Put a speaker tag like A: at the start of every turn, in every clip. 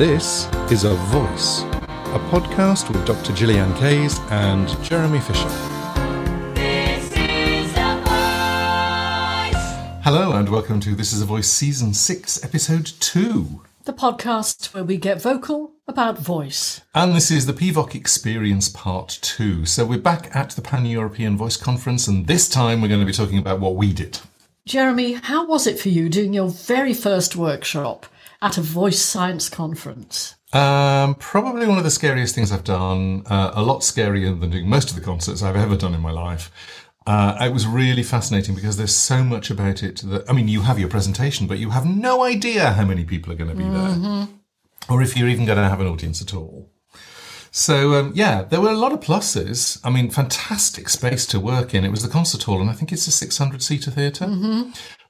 A: This is A Voice, a podcast with Dr. Gillyanne Kayes and Jeremy Fisher.
B: This is a voice.
A: Hello, and welcome to This is a Voice Season 6, Episode 2.
C: the podcast where we get vocal about voice.
A: And this is the PEVoC Experience Part 2. So we're back at the Pan European Voice Conference, and this time we're going to be talking about what we did.
C: Jeremy, how was it for you doing your very first workshop at a voice science conference?
A: Um, probably one of the scariest things I've done, uh, a lot scarier than doing most of the concerts I've ever done in my life. Uh, it was really fascinating because there's so much about it that, I mean, you have your presentation, but you have no idea how many people are going to be there. Or if you're even going to have an audience at all. So, um, yeah, there were a lot of pluses. I mean, fantastic space to work in. It was the concert hall, and I think it's a 600 seater theater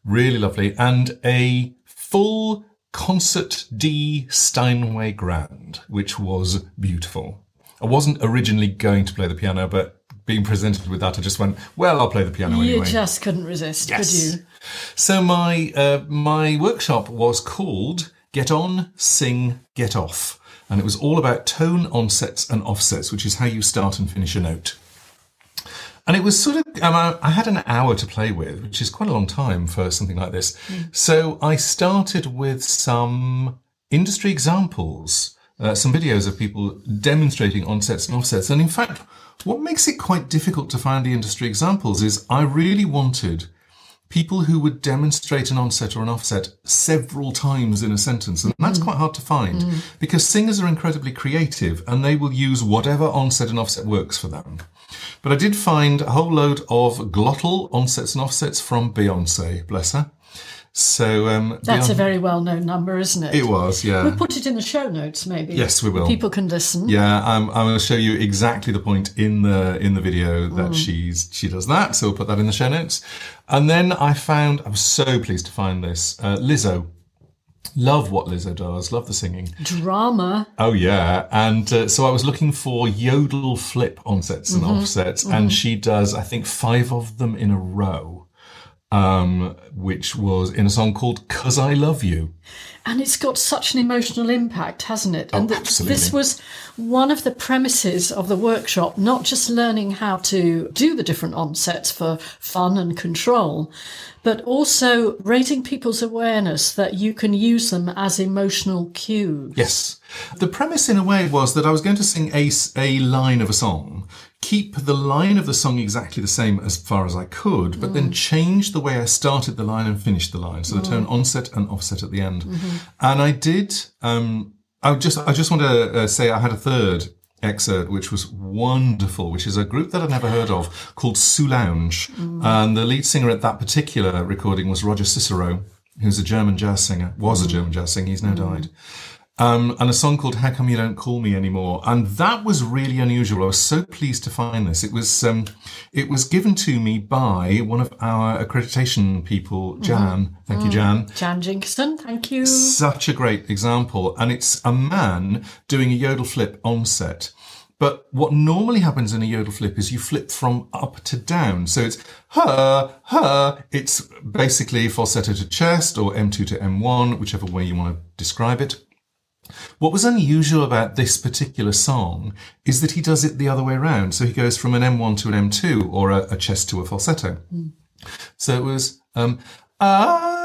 A: Really lovely. And a full Concert D Steinway Grand, which was beautiful. I wasn't originally going to play the piano, but being presented with that, I just went, well, I'll play the piano
C: You
A: anyway.
C: just couldn't resist,
A: Yes.
C: could you?
A: So my uh, my workshop was called Get On, Sing, Get Off, and it was all about tone onsets and offsets, which is how you start and finish a note. And it was sort of um, I I had an hour to play with, which is quite a long time for something like this. So I started with some industry examples, uh, some videos of people demonstrating onsets and offsets, and in fact. What makes it quite difficult to find the industry examples is I really wanted people who would demonstrate an onset or an offset several times in a sentence. And that's quite hard to find because singers are incredibly creative and they will use whatever onset and offset works for them. But I did find a whole load of glottal onsets and offsets from Beyonce, bless her. So, um,
C: That's a very well known number, isn't it?
A: it was, yeah.
C: We'll put it in the show notes, maybe.
A: Yes, we will.
C: People can listen.
A: Yeah, I'm, I'm going to show you exactly the point in the in the video that she's she does that. So we'll put that in the show notes. And then I found I was so pleased to find this uh, Lizzo. Love what Lizzo does. Love the singing.
C: Drama.
A: Oh yeah, and uh, so I was looking for yodel flip onsets and offsets, and she does I think five of them in a row, um, which was in a song called "Cuz I Love You."
C: And it's got such an emotional impact, hasn't it? And
A: Oh, absolutely.
C: this was one of the premises of the workshop, not just learning how to do the different onsets for fun and control, but also raising people's awareness that you can use them as emotional cues.
A: Yes. The premise, in a way, was that I was going to sing a line of a song, keep the line of the song exactly the same as far as I could, but then mm. change the way I started the line and finished the line. So the tone mm. onset and offset at the end. Mm-hmm. And I did, um, I just, I just want to uh, say I had a third excerpt, which was wonderful, which is a group that I'd never heard of called Soulounge. Mm. And the lead singer at that particular recording was Roger Cicero, who's a German jazz singer, was a German jazz singer, he's now died um, and a song called "How Come You Don't Call Me Anymore," and that was really unusual. I was so pleased to find this. It was um, it was given to me by one of our accreditation people, Jan. Thank you, Jan.
C: Jan Jinkinson, thank you.
A: Such a great example, and it's a man doing a yodel flip on set. But what normally happens in a yodel flip is you flip from up to down. So it's her, her. It's basically falsetto to chest or M2 to M1, whichever way you want to describe it. What was unusual about this particular song is that he does it the other way around. So he goes from an M1 to an M2 or a, a chest to a falsetto. So it was, um, keep,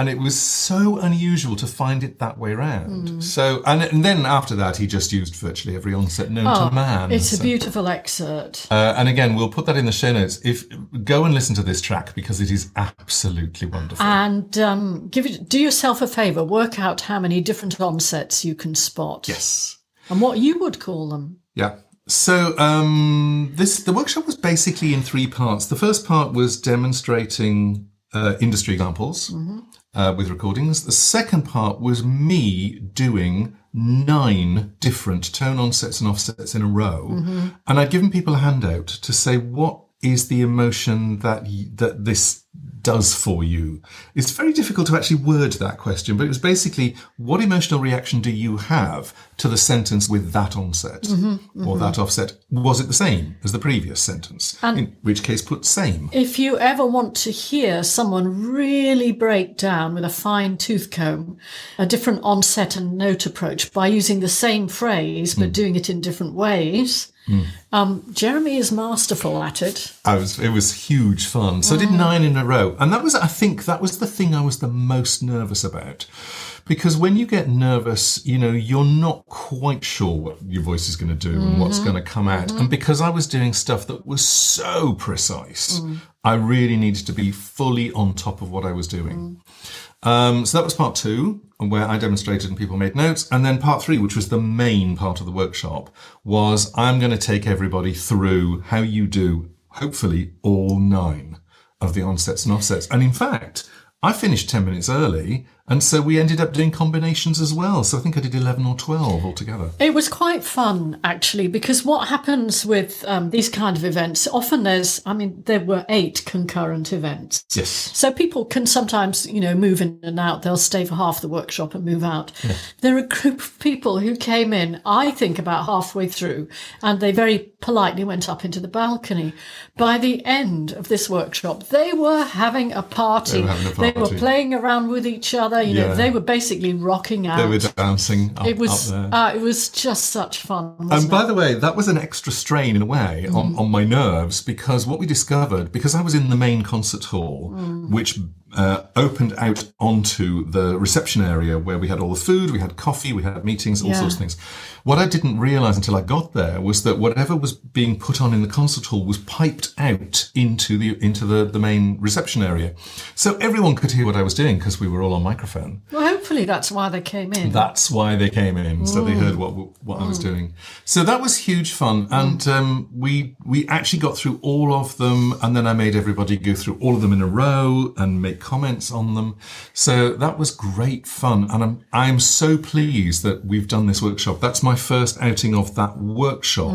A: and it was so unusual to find it that way around. So, and, and then after that, he just used virtually every onset known to man.
C: Oh, It's a beautiful excerpt.
A: uh, and again, we'll put that in the show notes. If go and listen to this track because it is absolutely wonderful.
C: And um, give it, do yourself a favour, work out how many different onsets you can spot.
A: yes.
C: And what you would call them.
A: Yeah. So um, this the workshop was basically in three parts. The first part was demonstrating uh, industry examples uh, with recordings. The second part was me doing nine different tone onsets and offsets in a row, and I'd given people a handout to say what is the emotion that that this does for you. It's very difficult to actually word that question, but it was basically what emotional reaction do you have to the sentence with that onset mm-hmm, mm-hmm. or that offset? Was it the same as the previous sentence? In which case, put same.
C: If you ever want to hear someone really break down with a fine tooth comb a different onset and note approach by using the same phrase but hmm. doing it in different ways, Mm. um, Jeremy is masterful at it.
A: I was it was huge fun. So I did mm. nine in a row. And that was I think that was the thing I was the most nervous about. Because when you get nervous, you know, you're not quite sure what your voice is going to do and what's mm-hmm. going to come out. And mm-hmm. because I was doing stuff that was so precise, mm. I really needed to be fully on top of what I was doing. Um, so that was part two, where I demonstrated and people made notes. And then part three, which was the main part of the workshop, was I'm going to take everybody through how you do, hopefully, all nine of the onsets and offsets. And in fact, I finished 10 minutes early. And so we ended up doing combinations as well. So I think I did 11 or 12 altogether.
C: It was quite fun, actually, because what happens with um, these kind of events, often there's, I mean, there were eight concurrent events.
A: Yes.
C: So people can sometimes, you know, move in and out. They'll stay for half the workshop and move out. There are a group of people who came in, I think about halfway through, and they very politely went up into the balcony. By the end of this workshop, they were having a party.
A: They were having a
C: They were playing around with each other. You know, they were basically rocking out.
A: They were dancing up,
C: it was,
A: there.
C: uh, it was just such fun.
A: And by
C: it?
A: the way, that was an extra strain in a way on, on my nerves because what we discovered, because I was in the main concert hall, which uh, opened out onto the reception area where we had all the food, we had coffee, we had meetings, all
C: Yeah.
A: sorts of things. What I didn't realize until I got there was that whatever was being put on in the concert hall was piped out into the into the, the main reception area. So everyone could hear what I was doing because we were all on microphone.
C: well, hopefully that's why they came in.
A: That's why they came in, so they heard what what I was doing. So that was huge fun, and um, we we actually got through all of them, and then I made everybody go through all of them in a row and make comments on them. So that was great fun, and I'm I'm so pleased that we've done this workshop. That's my first outing of that workshop,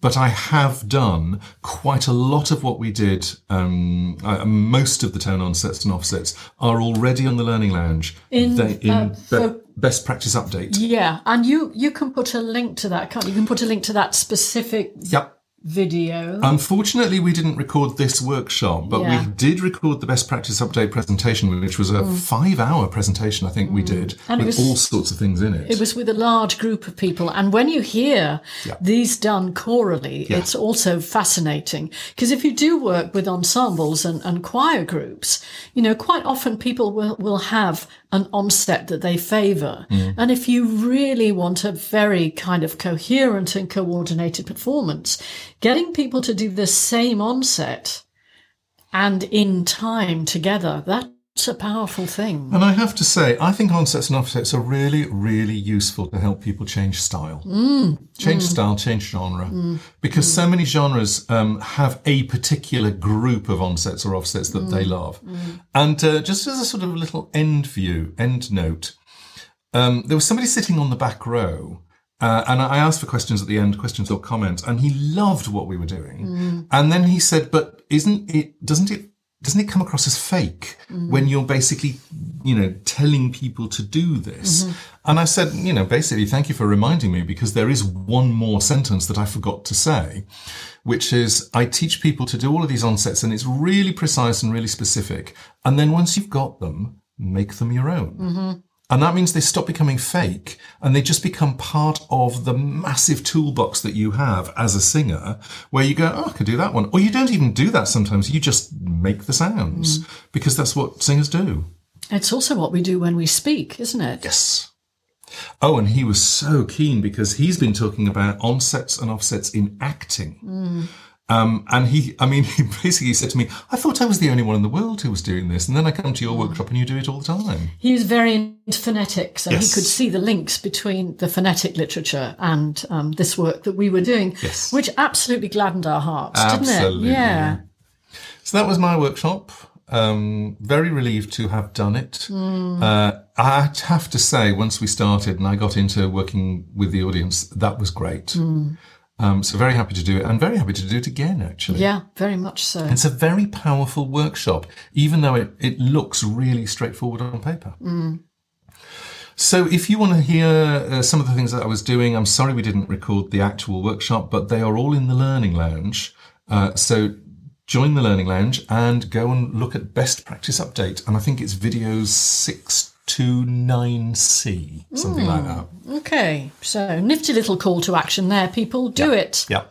A: but I have done quite a lot of what we did. Um, I, most of the tone onsets and offsets are already on the Learning Lounge
C: In,
A: They- in
C: uh, for-
A: best practice update.
C: yeah, and you you can put a link to that, can't you? You can put a link to that specific
A: Yep.
C: Video.
A: Unfortunately, we didn't record this workshop, but
C: Yeah.
A: we did record the best practice update presentation, which was a five-hour presentation. I think we did
C: Mm. And it
A: with
C: was-
A: all sorts of things in it.
C: It was with a large group of people. And when you hear
A: Yeah.
C: these done chorally,
A: Yeah.
C: it's also fascinating. Because if you do work with ensembles and, and choir groups, you know, quite often people will, will have an onset that they favour.
A: Mm.
C: And if you really want a very kind of coherent and coordinated performance, getting people to do the same onset and in time together, that's a powerful thing.
A: And I have to say, I think onsets and offsets are really, really useful to help people change style.
C: Mm.
A: Change style, change genre. Because so many genres um, have a particular group of onsets or offsets that
C: Mm.
A: they love. And uh, just as a sort of little end view, end note, um, there was somebody sitting on the back row. Uh, and I asked for questions at the end, questions or comments, and he loved what we were doing. And then he said, "But isn't it? Doesn't it? Doesn't it come across as fake when you're basically, you know, telling people to do this?" And I said, "You know, basically, thank you for reminding me because there is one more sentence that I forgot to say, which is I teach people to do all of these onsets, and it's really precise and really specific. And then once you've got them, make them your own." Mm-hmm. And that means they stop becoming fake and they just become part of the massive toolbox that you have as a singer where you go, oh, I could do that one. Or you don't even do that sometimes. You just make the sounds mm. because that's what singers do.
C: It's also what we do when we speak, isn't it?
A: Yes. Oh, and he was so keen because he's been talking about onsets and offsets in acting. Mm. Um, and he, I mean, he basically said to me, I thought I was the only one in the world who was doing this. And then I come to your workshop and you do it all the time.
C: He was very into phonetics, and
A: Yes.
C: he could see the links between the phonetic literature and um, this work that we were doing,
A: Yes.
C: which absolutely gladdened our hearts,
A: Absolutely,
C: didn't it? Yeah.
A: So that was my workshop. Um, very relieved to have done it. Uh, I have to say, once we started and I got into working with the audience, that was great. Um, so very happy to do it and very happy to do it again, actually.
C: Yeah, very much so.
A: It's a very powerful workshop, even though it, it looks really straightforward on paper. So, if you want to hear uh, some of the things that I was doing, I'm sorry we didn't record the actual workshop, but they are all in the Learning Lounge. Uh, so, join the Learning Lounge and go and look at Best Practice Update. And I think it's videos 629C, something like that.
C: Hmm, okay, so nifty little call to action there, people. Do it.
A: Yeah.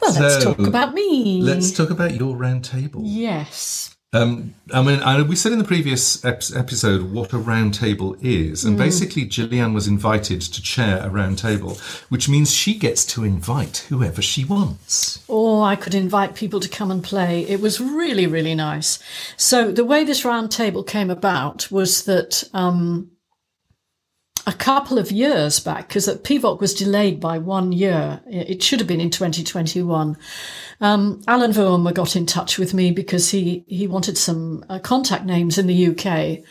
C: Well, let's talk about me.
A: Let's talk about your round table.
C: Yes.
A: Um, I mean, I, we said in the previous ep- episode what a round table is, and basically Gillyanne was invited to chair a round table, which means she gets to invite whoever she wants.
C: Or I could invite people to come and play. It was really, really nice. So the way this round table came about was that um, a couple of years back, because PEVoC was delayed by one year, it should have been in 2021. Um, Allan Vurma got in touch with me because he, he wanted some uh, contact names in the UK.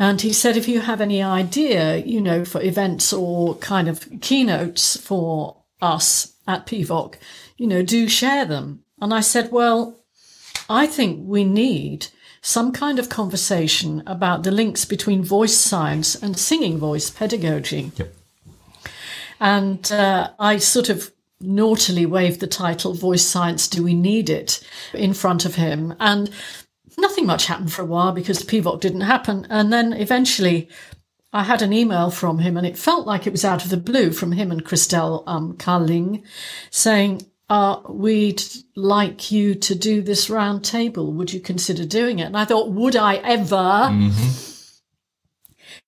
C: And he said, if you have any idea, you know, for events or kind of keynotes for us at PEVoC, you know, do share them. And I said, well, I think we need some kind of conversation about the links between voice science and singing voice pedagogy.
A: Yep.
C: And uh, I sort of naughtily waved the title Voice Science Do We Need It in front of him. And nothing much happened for a while because PEVoC didn't happen. And then eventually I had an email from him and it felt like it was out of the blue from him and Christelle um, Carling saying, uh, we'd like you to do this round table. Would you consider doing it? And I thought, would I ever?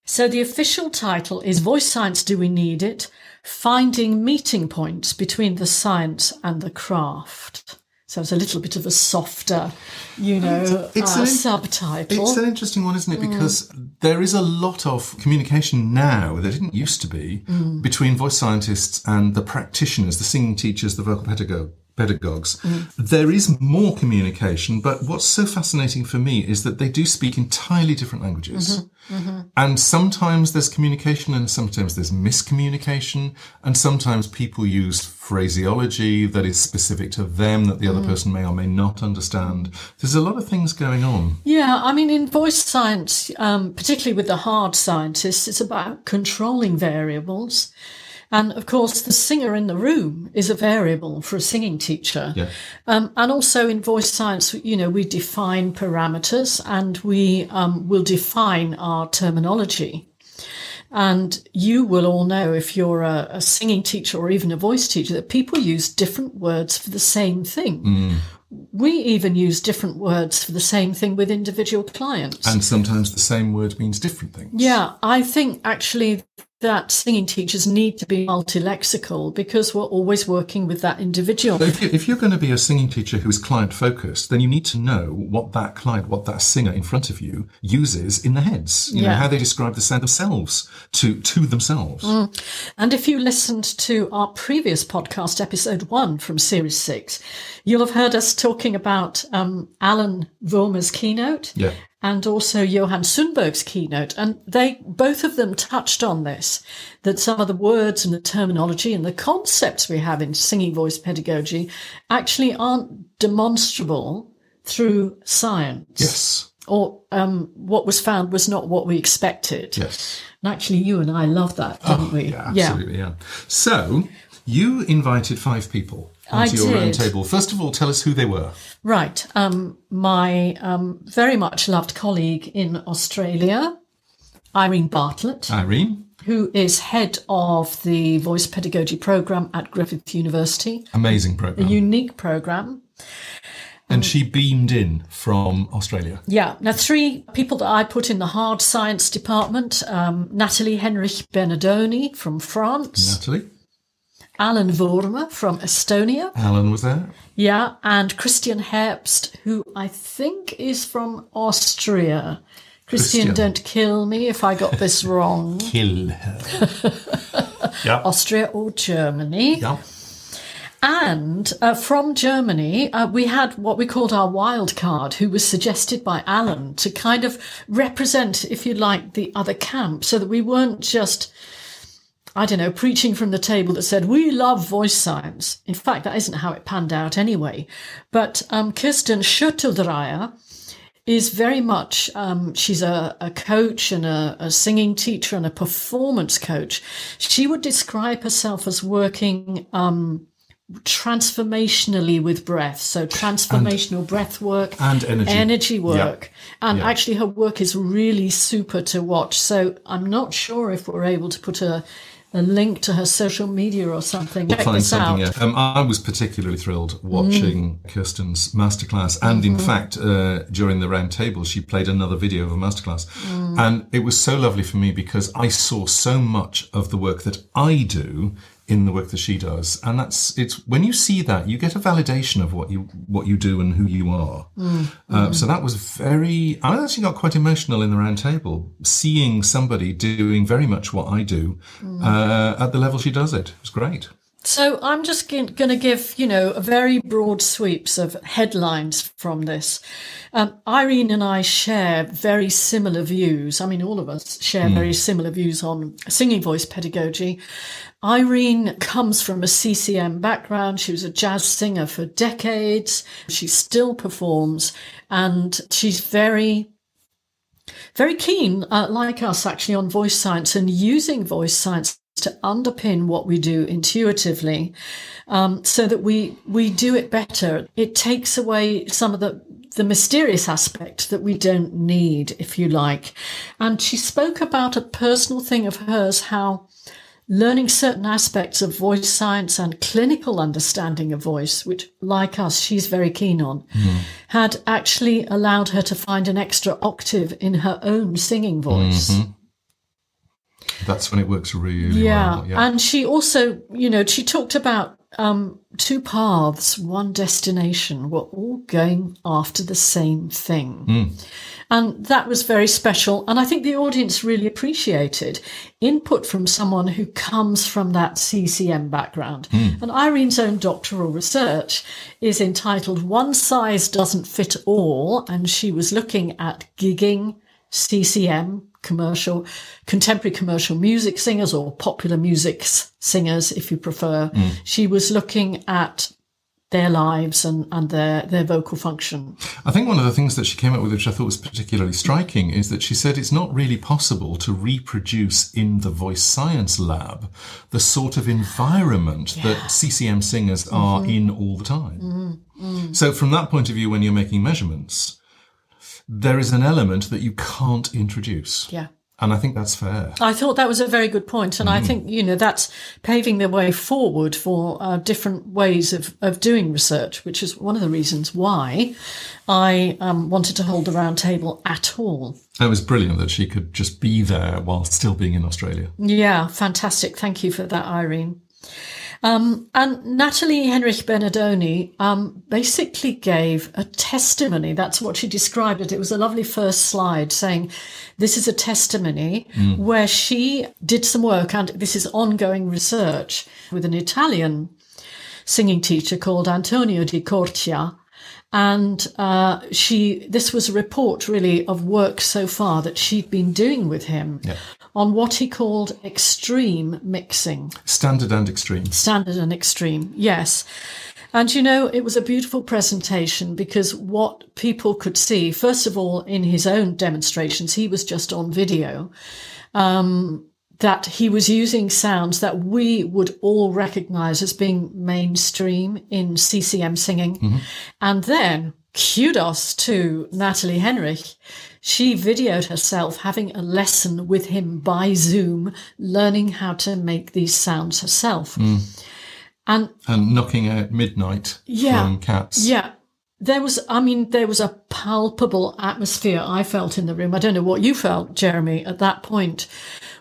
C: So the official title is Voice Science Do We Need It? Finding Meeting Points Between the Science and the Craft. So it's a little bit of a softer, you know,
A: It's
C: uh,
A: an-
C: subtitle.
A: It's an interesting one, isn't it? Because there is a lot of communication now that didn't used to be between voice scientists and the practitioners, the singing teachers, the vocal pedagogue. Pedagogues. There is more communication, but what's so fascinating for me is that they do speak entirely different languages. Mm-hmm, mm-hmm. And sometimes there's communication and sometimes there's miscommunication. And sometimes people use phraseology that is specific to them that the other mm-hmm. person may or may not understand. There's a lot of things going on.
C: Yeah, I mean, in voice science, um, particularly with the hard scientists, it's about controlling variables. And of course, the singer in the room is a variable for a singing teacher.
A: Yeah.
C: Um, and also in voice science, you know, we define parameters and we um, will define our terminology. And you will all know if you're a, a singing teacher or even a voice teacher that people use different words for the same thing. We even use different words for the same thing with individual clients.
A: And sometimes the same word means different things.
C: yeah, I think actually that singing teachers need to be multilexical because we're always working with that individual.
A: So if, you, you're going to be a singing teacher who is client focused, then you need to know what that client, what that singer in front of you uses in their heads. You know, how they describe the sound themselves to, to themselves.
C: And if you listened to our previous podcast, episode one from series six, you'll have heard us talking about um, Allan Vurma's keynote
A: Yeah.
C: And also Johan Sundberg's keynote. And they, both of them touched on this, that some of the words and the terminology and the concepts we have in singing voice pedagogy actually aren't demonstrable through science.
A: Yes.
C: Or um, what was found was not what we expected.
A: Yes.
C: And actually, you and I love that, didn't we?
A: Yeah, absolutely. Yeah. So you invited five people
C: I
A: onto your round
C: did.
A: table. First of all, tell us who they were.
C: Right. Um, my um, very much loved colleague in Australia, Irene Bartlett,
A: Irene,
C: who is head of the voice pedagogy program at Griffith University,
A: amazing program.
C: a unique program.
A: and she beamed in from Australia.
C: Yeah. Now, three people that I put in the hard science department um, Nathalie Henrich Bernardoni from France,
A: Nathalie,
C: Allan Vurma from Estonia,
A: Allan was there.
C: yeah, and Christian Herbst, who I think is from Austria. Christian,
A: Christian.
C: don't kill me if I got this wrong.
A: Kill her. yeah.
C: Austria or Germany.
A: Yeah.
C: And uh, from Germany, uh, we had what we called our wild card, who was suggested by Allan to kind of represent, if you like, the other camp, so that we weren't just I don't know, preaching from the table that said, we love voice science. In fact, that isn't how it panned out anyway. But um, Kirsten Schötteldreier is very much, um, she's a, a coach and a, a singing teacher and a performance coach. She would describe herself as working um, transformationally with breath. So transformational breath work
A: And energy.
C: energy work. And
A: Yeah.
C: actually her work is really super to watch. So I'm not sure if we're able to put a, a link to her social media or something. Check
A: find
C: this
A: something.
C: out.
A: Yeah. Um, I was particularly thrilled watching Kirsten's masterclass, and in fact, uh, during the round table, she played another video of a masterclass, and it was so lovely for me because I saw so much of the work that I do in the work that she does, and that's it's when you see that you get a validation of what you what you do and who you are. Uh, so that was very. I actually got quite emotional in the round table, seeing somebody doing very much what I do uh, at the level she does it. It was great.
C: So I'm just going to give, you know, very broad sweeps of headlines from this. Um, Irene and I share very similar views. I mean, all of us share very similar views on singing voice pedagogy. Irene comes from a CCM background. She was a jazz singer for decades. She still performs and she's very very keen, uh, like us, actually, on voice science and using voice science to underpin what we do intuitively, um, so that we we do it better. It takes away some of the the mysterious aspect that we don't need, if you like. And she spoke about a personal thing of hers, how learning certain aspects of voice science and clinical understanding of voice, which, like us, she's very keen on, had actually allowed her to find an extra octave in her own singing voice.
A: That's when it works really
C: Yeah.
A: well. Yeah.
C: And she also, you know, she talked about um, two paths, one destination. We're all going after the same thing. And that was very special. And I think the audience really appreciated input from someone who comes from that CCM background. And Irene's own doctoral research is entitled One Size Doesn't Fit All. And she was looking at gigging, CCM, commercial, contemporary commercial music singers or popular music singers, if you prefer. Hmm. She was looking at their lives and, and their, their vocal function.
A: I think one of the things that she came up with, which I thought was particularly striking, is that she said it's not really possible to reproduce in the voice science lab the sort of environment that CCM singers are mm-hmm. in all the time. Mm-hmm. Mm. So, from that point of view, when you're making measurements, there is an element that you can't introduce.
C: Yeah.
A: And I think that's fair.
C: I thought that was a very good point, and I think you know that's paving the way forward for uh, different ways of, of doing research, which is one of the reasons why I um, wanted to hold the round table at all.
A: It was brilliant that she could just be there while still being in Australia.
C: Yeah, fantastic. Thank you for that, Irene. Um, and Nathalie Henrich Bernardoni um, basically gave a testimony. That's what she described it. It was a lovely first slide saying this is a testimony where she did some work, and this is ongoing research with an Italian singing teacher called Antonio Di Cortia. And uh, she, this was a report really of work so far that she'd been doing with him on what he called extreme mixing,
A: Standard and extreme.
C: standard and extreme. Yes. And you know, it was a beautiful presentation because what people could see, first of all, in his own demonstrations, he was just on video, um, that he was using sounds that we would all recognize as being mainstream in CCM singing. And then kudos to Nathalie Henrich. She videoed herself having a lesson with him by Zoom, learning how to make these sounds herself. Hmm. And
A: And knocking out midnight
C: Yeah.
A: from cats.
C: yeah. There was, I mean, there was a palpable atmosphere I felt in the room. I don't know what you felt, Jeremy, at that point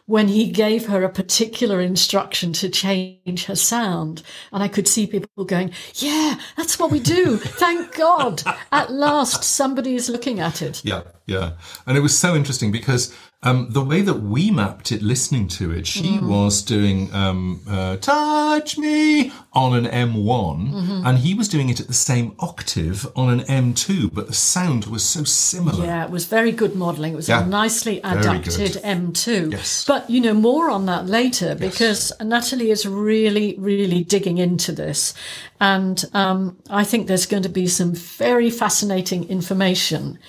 C: when he gave her a particular instruction to change her sound. And I could see people going, yeah, that's what we do. Thank God. At last, somebody is looking at it.
A: Yeah, yeah. And it was so interesting because Um, the way that we mapped it, listening to it, she
C: Mm-hmm.
A: was doing um, uh, "Touch Me" on an M1,
C: Mm-hmm.
A: and he was doing it at the same octave on an M2, but the sound was so similar.
C: Yeah, it was very good modelling. It was
A: Yeah.
C: a nicely adapted. M2.
A: Yes.
C: But, you know, more on that later because Nathalie is really, really digging into this. And um, I think there's going to be some very fascinating information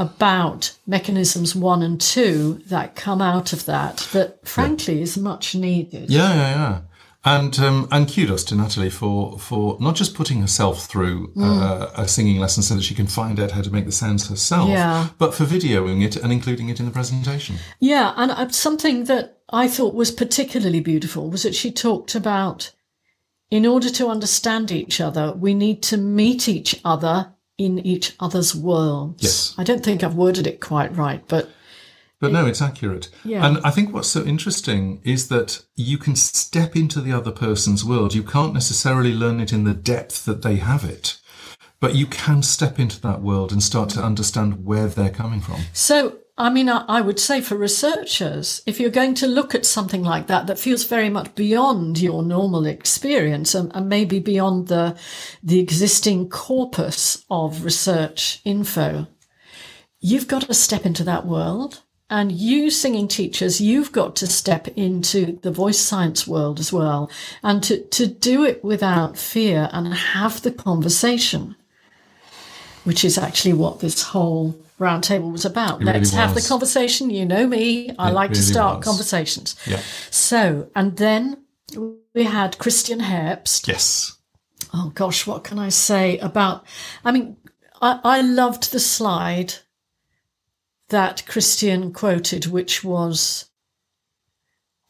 C: about mechanisms one and two that come out of that, that frankly is much needed.
A: Yeah, yeah, yeah. And um, and kudos to Nathalie for for not just putting herself through uh, a singing lesson so that she can find out how to make the sounds herself,
C: Yeah.
A: but for videoing it and including it in the presentation.
C: Yeah, and uh, something that I thought was particularly beautiful was that she talked about in order to understand each other, we need to meet each other in each other's worlds.
A: Yes.
C: I don't think I've worded it quite right, but
A: But no, it's accurate.
C: Yeah.
A: And I think what's so interesting is that you can step into the other person's world. You can't necessarily learn it in the depth that they have it, but you can step into that world and start to understand where they're coming from.
C: So, I mean, I, I would say for researchers, if you're going to look at something like that that feels very much beyond your normal experience and, and maybe beyond the the existing corpus of research info, you've got to step into that world. And you singing teachers, you've got to step into the voice science world as well. And to, to do it without fear and have the conversation which is actually what this whole roundtable was about.
A: It
C: Let's have the conversation. You know me. I
A: It
C: like to start
A: was.
C: conversations.
A: Yeah.
C: So, and then we had Christian Herbst.
A: Yes.
C: Oh gosh, what can I say about? I mean, I, I loved the slide that Christian quoted, which was,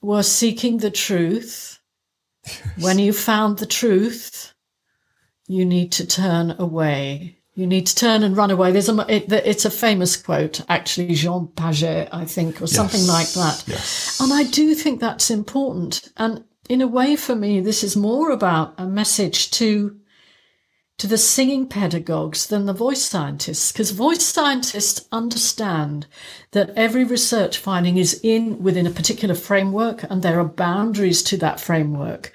C: "We're seeking the truth. When you found the truth, you need to turn away. You need to turn and run away." There's a, it, it's a famous quote, actually, Jean Paget, I think, or something like that.
A: Yes.
C: And I do think that's important. And in a way, for me, this is more about a message to to the singing pedagogues than the voice scientists, because voice scientists understand that every research finding is in within a particular framework and there are boundaries to that framework.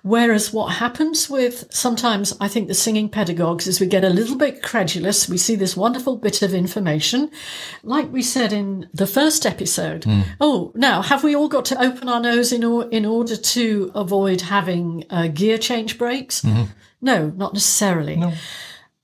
C: Whereas what happens with sometimes I think the singing pedagogues is we get a little bit credulous. We see this wonderful bit of information. Like we said in the first episode. Oh, now have we all got to open our nose in, or, in order to avoid having uh, gear change breaks? No, not necessarily.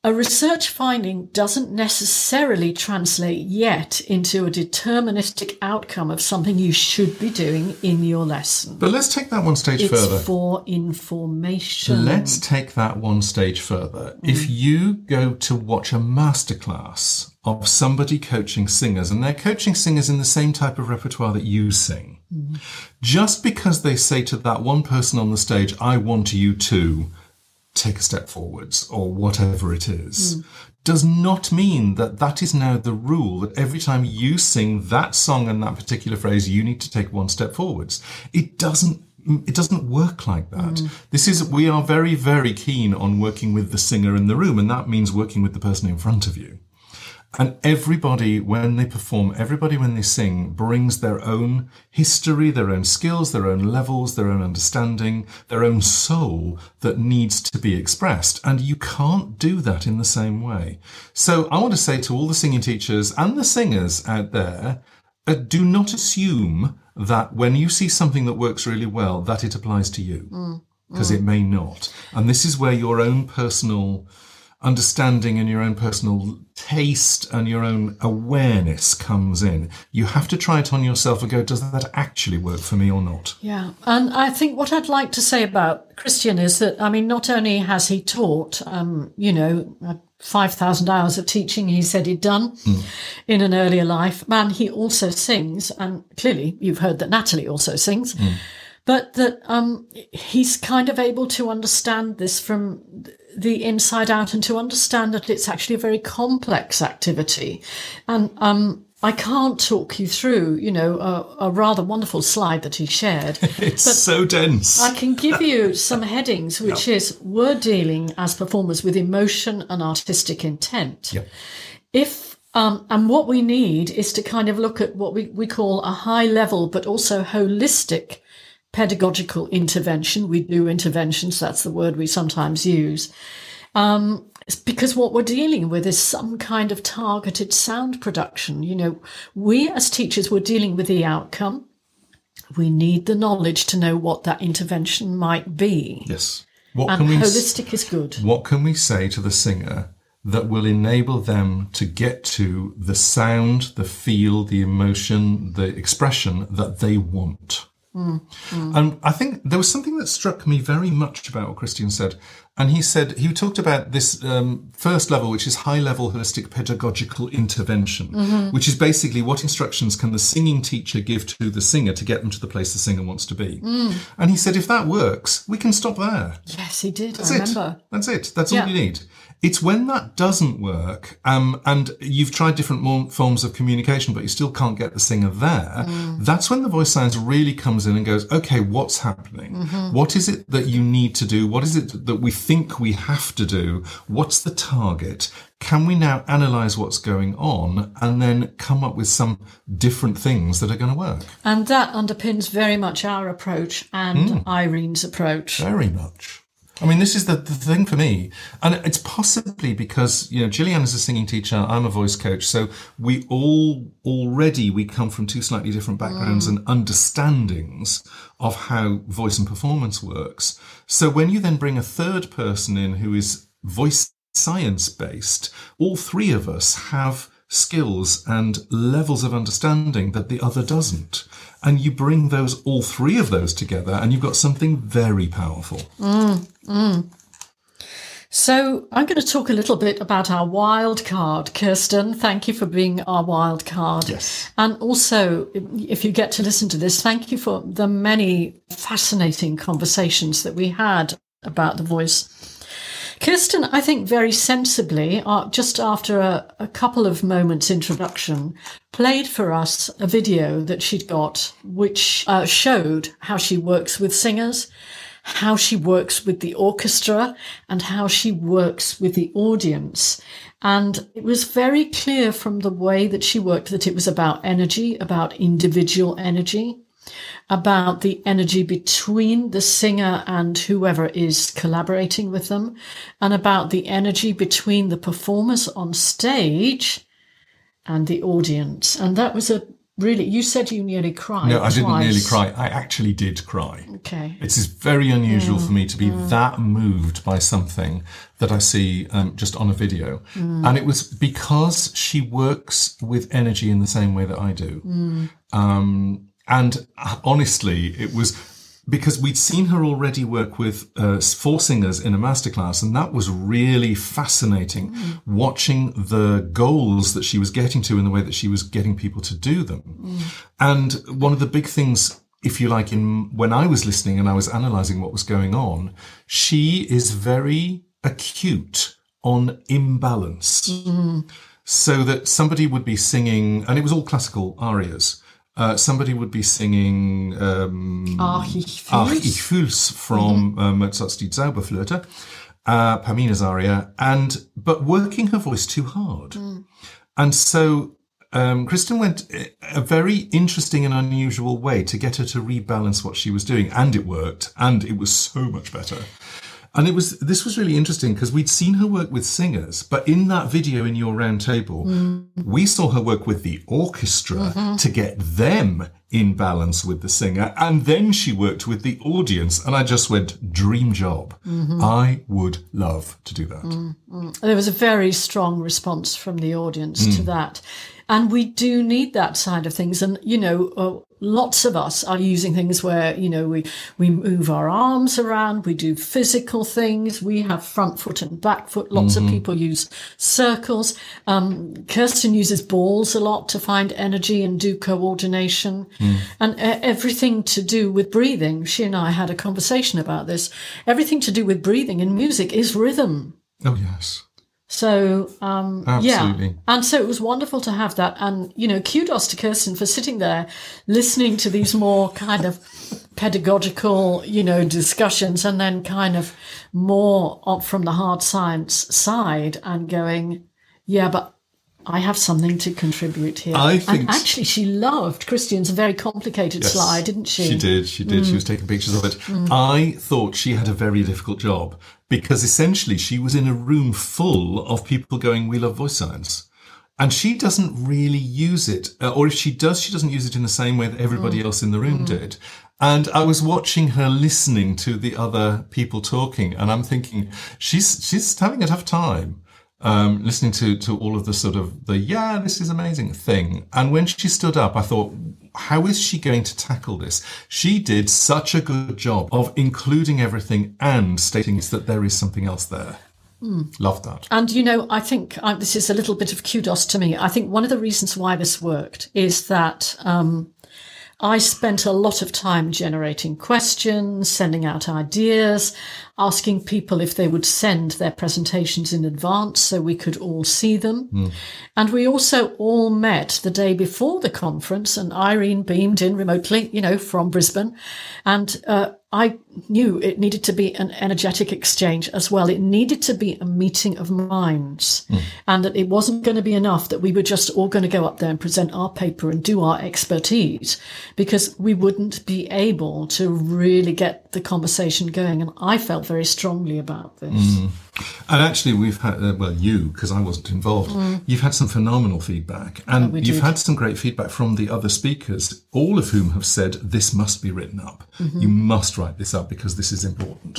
C: A research finding doesn't necessarily translate yet into a deterministic outcome of something you should be doing in your lesson.
A: But let's take that one stage
C: It's
A: further.
C: for information.
A: Let's take that one stage further. Mm. If you go to watch a masterclass of somebody coaching singers, and they're coaching singers in the same type of repertoire that you sing, mm. just because they say to that one person on the stage, I want you to take a step forwards or whatever it is, does not mean that that is now the rule that every time you sing that song and that particular phrase, you need to take one step forwards. It doesn't. It doesn't work like that. This is, we are very, very keen on working with the singer in the room, and that means working with the person in front of you. And everybody, when they perform, everybody, when they sing, brings their own history, their own skills, their own levels, their own understanding, their own soul that needs to be expressed. And you can't do that in the same way. So I want to say to all the singing teachers and the singers out there, uh, do not assume that when you see something that works really well, that it applies to you. Because it may not. And this is where your own personal understanding and your own personal taste and your own awareness comes in. You have to try it on yourself and go, does that actually work for me or not?
C: Yeah. And I think what I'd like to say about Christian is that, I mean, not only has he taught, um, you know, uh, 5,000 hours of teaching he said he'd done in an earlier life, man, he also sings. And clearly you've heard that Nathalie also sings. But that um, he's kind of able to understand this from the inside out and to understand that it's actually a very complex activity. And um, I can't talk you through, you know, a, a rather wonderful slide that he shared.
A: It's so dense.
C: I can give you some headings, which is we're dealing as performers with emotion and artistic intent.
A: Yep.
C: If Um, and what we need is to kind of look at what we, we call a high level, but also holistic pedagogical intervention. We do interventions. That's the word we sometimes use. Um, because what we're dealing with is some kind of targeted sound production. You know, we as teachers, we're dealing with the outcome. We need the knowledge to know what that intervention might be.
A: Yes. What
C: And
A: can we
C: holistic is good.
A: what can we say to the singer that will enable them to get to the sound, the feel, the emotion, the expression that they want? Mm. And I think there was something that struck me very much about what Christian said. And he said, he talked about this um, first level, which is high level holistic pedagogical intervention, mm-hmm. which is basically what instructions can the singing teacher give to the singer to get them to the place the singer wants to be. Mm. And he said, if that works, we can stop there.
C: Yes, he did.
A: That's
C: I
A: it.
C: remember.
A: That's it. That's
C: Yeah.
A: all you need. It's when that doesn't work, um, and you've tried different forms of communication, but you still can't get the singer there.
C: Mm.
A: That's when the voice science really comes in and goes, okay, what's happening?
C: Mm-hmm.
A: What is it that you need to do? What is it that we think we have to do? What's the target? Can we now analyze what's going on and then come up with some different things that are going to work?
C: And that underpins very much our approach and
A: Hmm.
C: Irene's approach.
A: Very much. I mean, this is the, the thing for me. And it's possibly because, you know, Gillyanne is a singing teacher, I'm a voice coach. So we all already, we come from two slightly different backgrounds mm. and understandings of how voice and performance works. So when you then bring a third person in who is voice science based, all three of us have skills and levels of understanding that the other doesn't. And you bring those, all three of those together, and you've got something very powerful.
C: So I'm going to talk a little bit about our wild card. Kirsten, thank you for being our wild card.
A: Yes.
C: And also, if you get to listen to this, thank you for the many fascinating conversations that we had about the voice. Kirsten, I think very sensibly, uh, just after a, a couple of moments introduction, played for us a video that she'd got, which uh, showed how she works with singers, how she works with the orchestra, and how she works with the audience. And it was very clear from the way that she worked that it was about energy, about individual energy about the energy between the singer and whoever is collaborating with them, and about the energy between the performers on stage and the audience. And that was a really, you said you nearly cried.
A: No, I didn't nearly cry. I actually did cry.
C: Okay.
A: It is very unusual
C: Mm,
A: for me to be that moved by something that I see um, just on a video.
C: Mm.
A: And it was because she works with energy in the same way that I do.
C: Mm.
A: Um, and uh, honestly, it was because we'd seen her already work with uh, four singers in a masterclass, and that was really fascinating.
C: Mm.
A: Watching the goals that she was getting to in the way that she was getting people to do them.
C: Mm.
A: And one of the big things, if you like, in when I was listening and I was analyzing what was going on, she is very acute on imbalance. So that somebody would be singing, and it was all classical arias. Uh, somebody would be singing um,
C: Ach, ich
A: Ach,
C: fühl's.
A: ich fühl's from uh, Mozart's Die Zauberflöte, uh, Pamina's aria, and but working her voice too hard. And so um, Kristen went a very interesting and unusual way to get her to rebalance what she was doing, and it worked, and it was so much better. And it was this was really interesting because we'd seen her work with singers, but in that video in your round table, we saw her work with the orchestra to get them in balance with the singer, and then she worked with the audience. And I just went, dream job. I would love to do that.
C: There was a very strong response from the audience
A: Hmm.
C: to that. And we do need that side of things. And, you know, uh, lots of us are using things where, you know, we, we move our arms around, we do physical things, we have front foot and back foot. Lots
A: Mm-hmm.
C: of people use circles. Um, Kirsten uses balls a lot to find energy and do coordination
A: Hmm.
C: and uh, everything to do with breathing. She and I had a conversation about this. Everything to do with breathing in music is rhythm.
A: Oh, yes.
C: So, um,
A: Absolutely.
C: yeah. And so it was wonderful to have that. And, you know, kudos to Kirsten for sitting there listening to these more kind of pedagogical, you know, discussions and then kind of more up from the hard science side and going, yeah, but I have something to contribute here.
A: I
C: and
A: think-
C: actually, she loved Christian's very complicated
A: Yes.
C: slide, didn't she?
A: She did. She did.
C: Mm.
A: She was taking pictures of it. I thought she had a very difficult job because essentially she was in a room full of people going, "We love voice science." And she doesn't really use it, uh, or if she does, she doesn't use it in the same way that everybody
C: Mm.
A: else in the room did. And I was watching her listening to the other people talking, and I'm thinking she's she's having a tough time um, listening to to all of the sort of the yeah, this is amazing thing. And when she stood up, I thought, how is she going to tackle this? She did such a good job of including everything and stating that there is something else there. Love that.
C: And you know, I think uh, this is a little bit of kudos to me. I think one of the reasons why this worked is that um, I spent a lot of time generating questions, sending out ideas, asking people if they would send their presentations in advance so we could all see them. And we also all met the day before the conference, and Irene beamed in remotely, you know, from Brisbane. And uh, I knew it needed to be an energetic exchange as well. It needed to be a meeting of minds, hmm. and that it wasn't going to be enough that we were just all going to go up there and present our paper and do our expertise, because we wouldn't be able to really get the conversation going. And I felt very strongly about this. Hmm.
A: And actually, we've had, uh, well, you, because I wasn't involved, you've had some phenomenal feedback. And
C: we
A: you've
C: did.
A: had some great feedback from the other speakers, all of whom have said, this must be written up. You must write this up because this is important.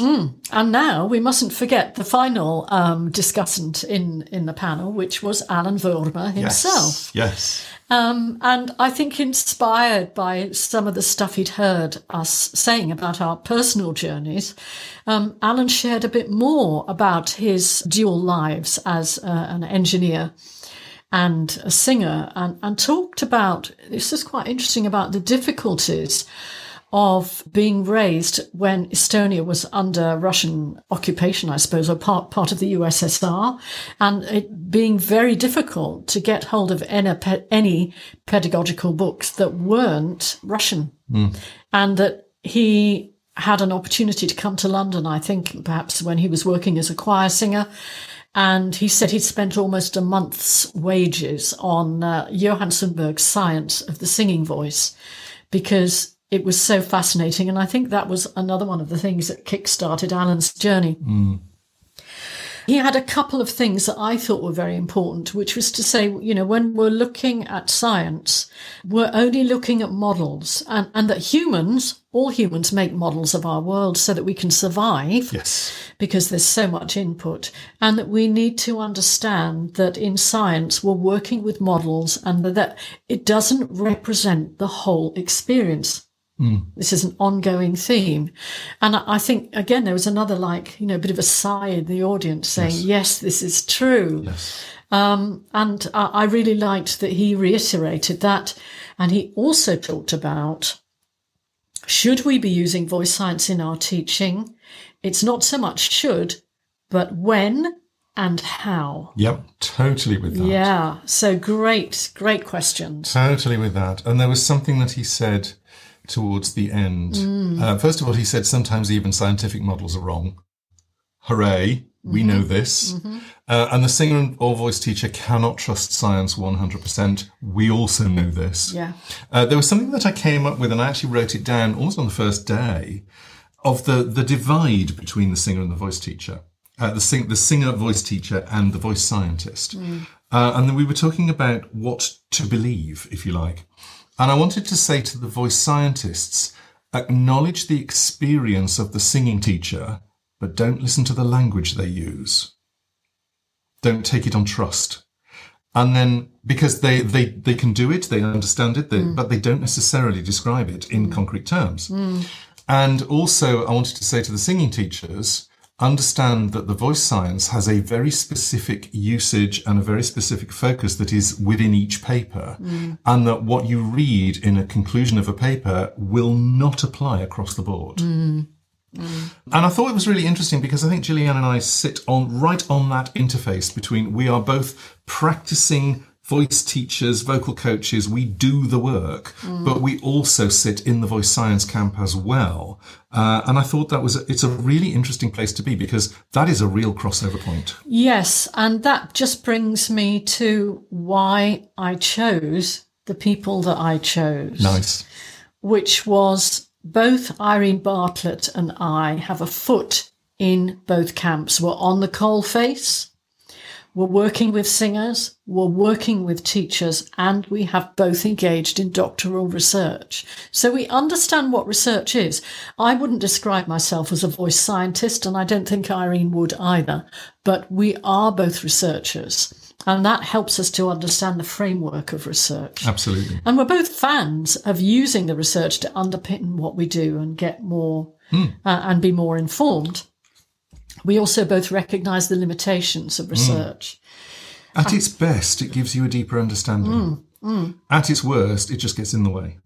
C: And now we mustn't forget the final um, discussant in, in the panel, which was Allan Vurma himself.
A: Yes. Yes.
C: Um, and I think inspired by some of the stuff he'd heard us saying about our personal journeys, um, Allan shared a bit more about his dual lives as uh, an engineer and a singer and, and talked about, this is quite interesting, about the difficulties of being raised when Estonia was under Russian occupation, I suppose, or part, part of the USSR, and it being very difficult to get hold of any, any pedagogical books that weren't Russian. And that he had an opportunity to come to London, I think, perhaps when he was working as a choir singer. And he said he'd spent almost a month's wages on uh, Johan Sundberg's Science of the Singing Voice because it was so fascinating. And I think that was another one of the things that kick-started Allan's journey. Hmm. He had a couple of things that I thought were very important, which was to say, you know, when we're looking at science, we're only looking at models and, and that humans, all humans make models of our world so that we can survive
A: Yes.
C: because there's so much input and that we need to understand that in science we're working with models and that it doesn't represent the whole experience. This is an ongoing theme. And I think, again, there was another like, you know, bit of a sigh in the audience saying, yes, this is true. Um, and I I really liked that he reiterated that. And he also talked about should we be using voice science in our teaching? It's not so much should, but when and how.
A: Yep. Totally with that.
C: Yeah. So great, great questions.
A: Totally with that. And there was something that he said towards the end. Uh, first of all, he said sometimes even scientific models are wrong. Hooray. We know this. Uh, and the singer or voice teacher cannot trust science 100%. We also know this.
C: Yeah.
A: Uh, there was something that I came up with, and I actually wrote it down almost on the first day, of the, the divide between the singer and the voice teacher. Uh, the, sing, the singer voice teacher and the voice scientist. Uh, and then we were talking about what to believe, if you like. And I wanted to say to the voice scientists, acknowledge the experience of the singing teacher, but don't listen to the language they use. Don't take it on trust. And then, because they, they, they can do it, they understand it, they, hmm. but they don't necessarily describe it in hmm. concrete terms. Hmm. And also, I wanted to say to the singing teachers, understand that the voice science has a very specific usage and a very specific focus that is within each paper. Mm. And that what you read in a conclusion of a paper will not apply across the board. Mm. Mm. And I thought it was really interesting because I think Gillyanne and I sit on right on that interface between we are both practicing voice teachers, vocal coaches, we do the work,
C: Mm.
A: but we also sit in the voice science camp as well. Uh, and I thought that was, a, it's a really interesting place to be because that is a real crossover point.
C: Yes, and that just brings me to why I chose the people that I chose.
A: Nice.
C: which was both Irene Bartlett and I have a foot in both camps. We're on the coal face. We're working with singers, we're working with teachers, and we have both engaged in doctoral research. So we understand what research is. I wouldn't describe myself as a voice scientist, and I don't think Irene would either, but we are both researchers. And that helps us to understand the framework of research.
A: Absolutely.
C: And we're both fans of using the research to underpin what we do and get more uh, and be more informed. We also both recognize the limitations of research.
A: At its best, it gives you a deeper understanding.
C: Mm,
A: At its worst, it just gets in the way.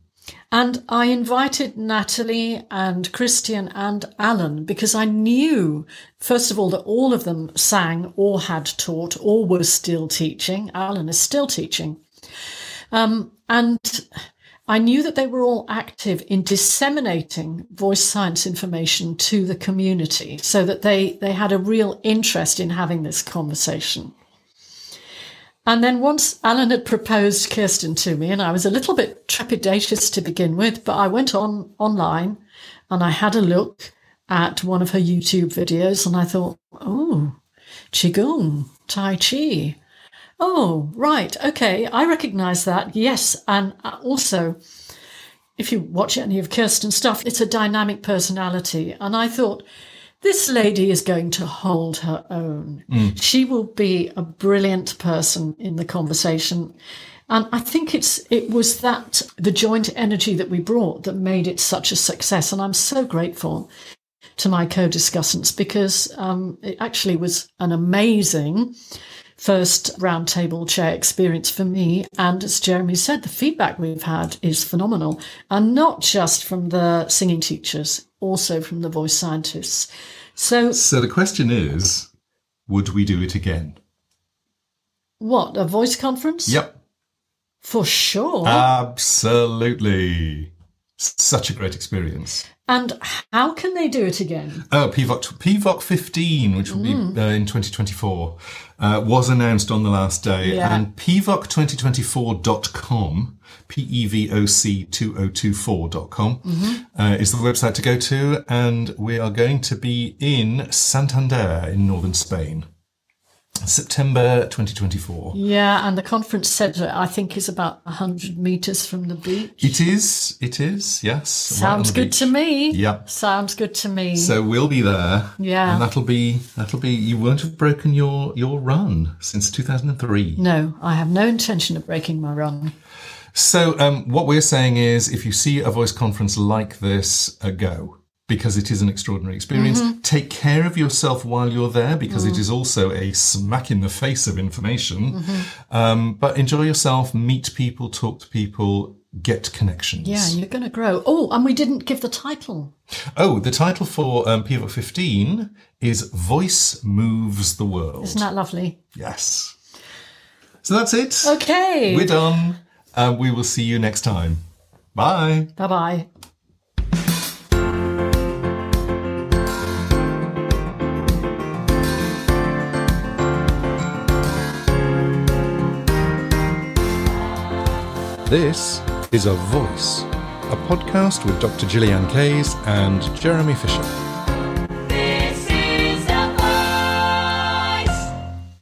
C: And I invited Nathalie and Christian and Allan because I knew, first of all, that all of them sang or had taught or were still teaching. Allan is still teaching. Um, and I knew that they were all active in disseminating voice science information to the community so that they, they had a real interest in having this conversation. And then once Allan had proposed Kirsten to me, and I was a little bit trepidatious to begin with, but I went on online and I had a look at one of her YouTube videos and I thought, oh, Qigong, Tai Chi. Oh, right. Okay. I recognize that. Yes. And also, if you watch any of Kirsten's stuff, it's a dynamic personality. And I thought, this lady is going to hold her own. She will be a brilliant person in the conversation. And I think it's it was that the joint energy that we brought that made it such a success. And I'm so grateful to my co-discussants because um, it actually was an amazing first roundtable chair experience for me. And as Jeremy said, the feedback we've had is phenomenal. And not just from the singing teachers, also from the voice scientists. So,
A: So the question is would we do it again?
C: what, a voice conference?
A: Yep.
C: For sure.
A: Absolutely. Such a great experience.
C: And how can they do it again?
A: Oh, PEVoC, PEVoC 15, which will
C: Mm.
A: be uh, in 2024, uh, was announced on the last day.
C: Yeah.
A: And PEVoC2024.com, P-E-V-O-C 2024.com,
C: Mm-hmm.
A: uh, is the website to go to. And we are going to be in Santander in northern Spain. September 2024.
C: Yeah, and the conference centre, I think, is about 100 metres from the beach.
A: It is, it is, yes.
C: Sounds
A: the
C: good
A: beach.
C: to me.
A: Yeah.
C: Sounds good to me.
A: So we'll be there.
C: Yeah.
A: And that'll be that'll be you won't have broken your your run since 2003.
C: no, I have no intention of breaking my run.
A: So um, what we're saying is if you see a voice conference like this, uh, go because it is an extraordinary experience.
C: Mm-hmm.
A: Take care of yourself while you're there because
C: Mm.
A: it is also a smack in the face of information.
C: Mm-hmm.
A: Um, but enjoy yourself, meet people, talk to people, get connections.
C: Yeah, you're going to grow. Oh, and we didn't give the title.
A: Oh, the title for um, PEVoC 15 is Voice Moves the World.
C: Isn't that lovely?
A: Yes. So that's it.
C: Okay.
A: We're done. Um, we will see you next time. Bye.
C: Bye bye.
A: This is A Voice, a podcast with Dr. Gillyanne Kayes and Jeremy Fisher.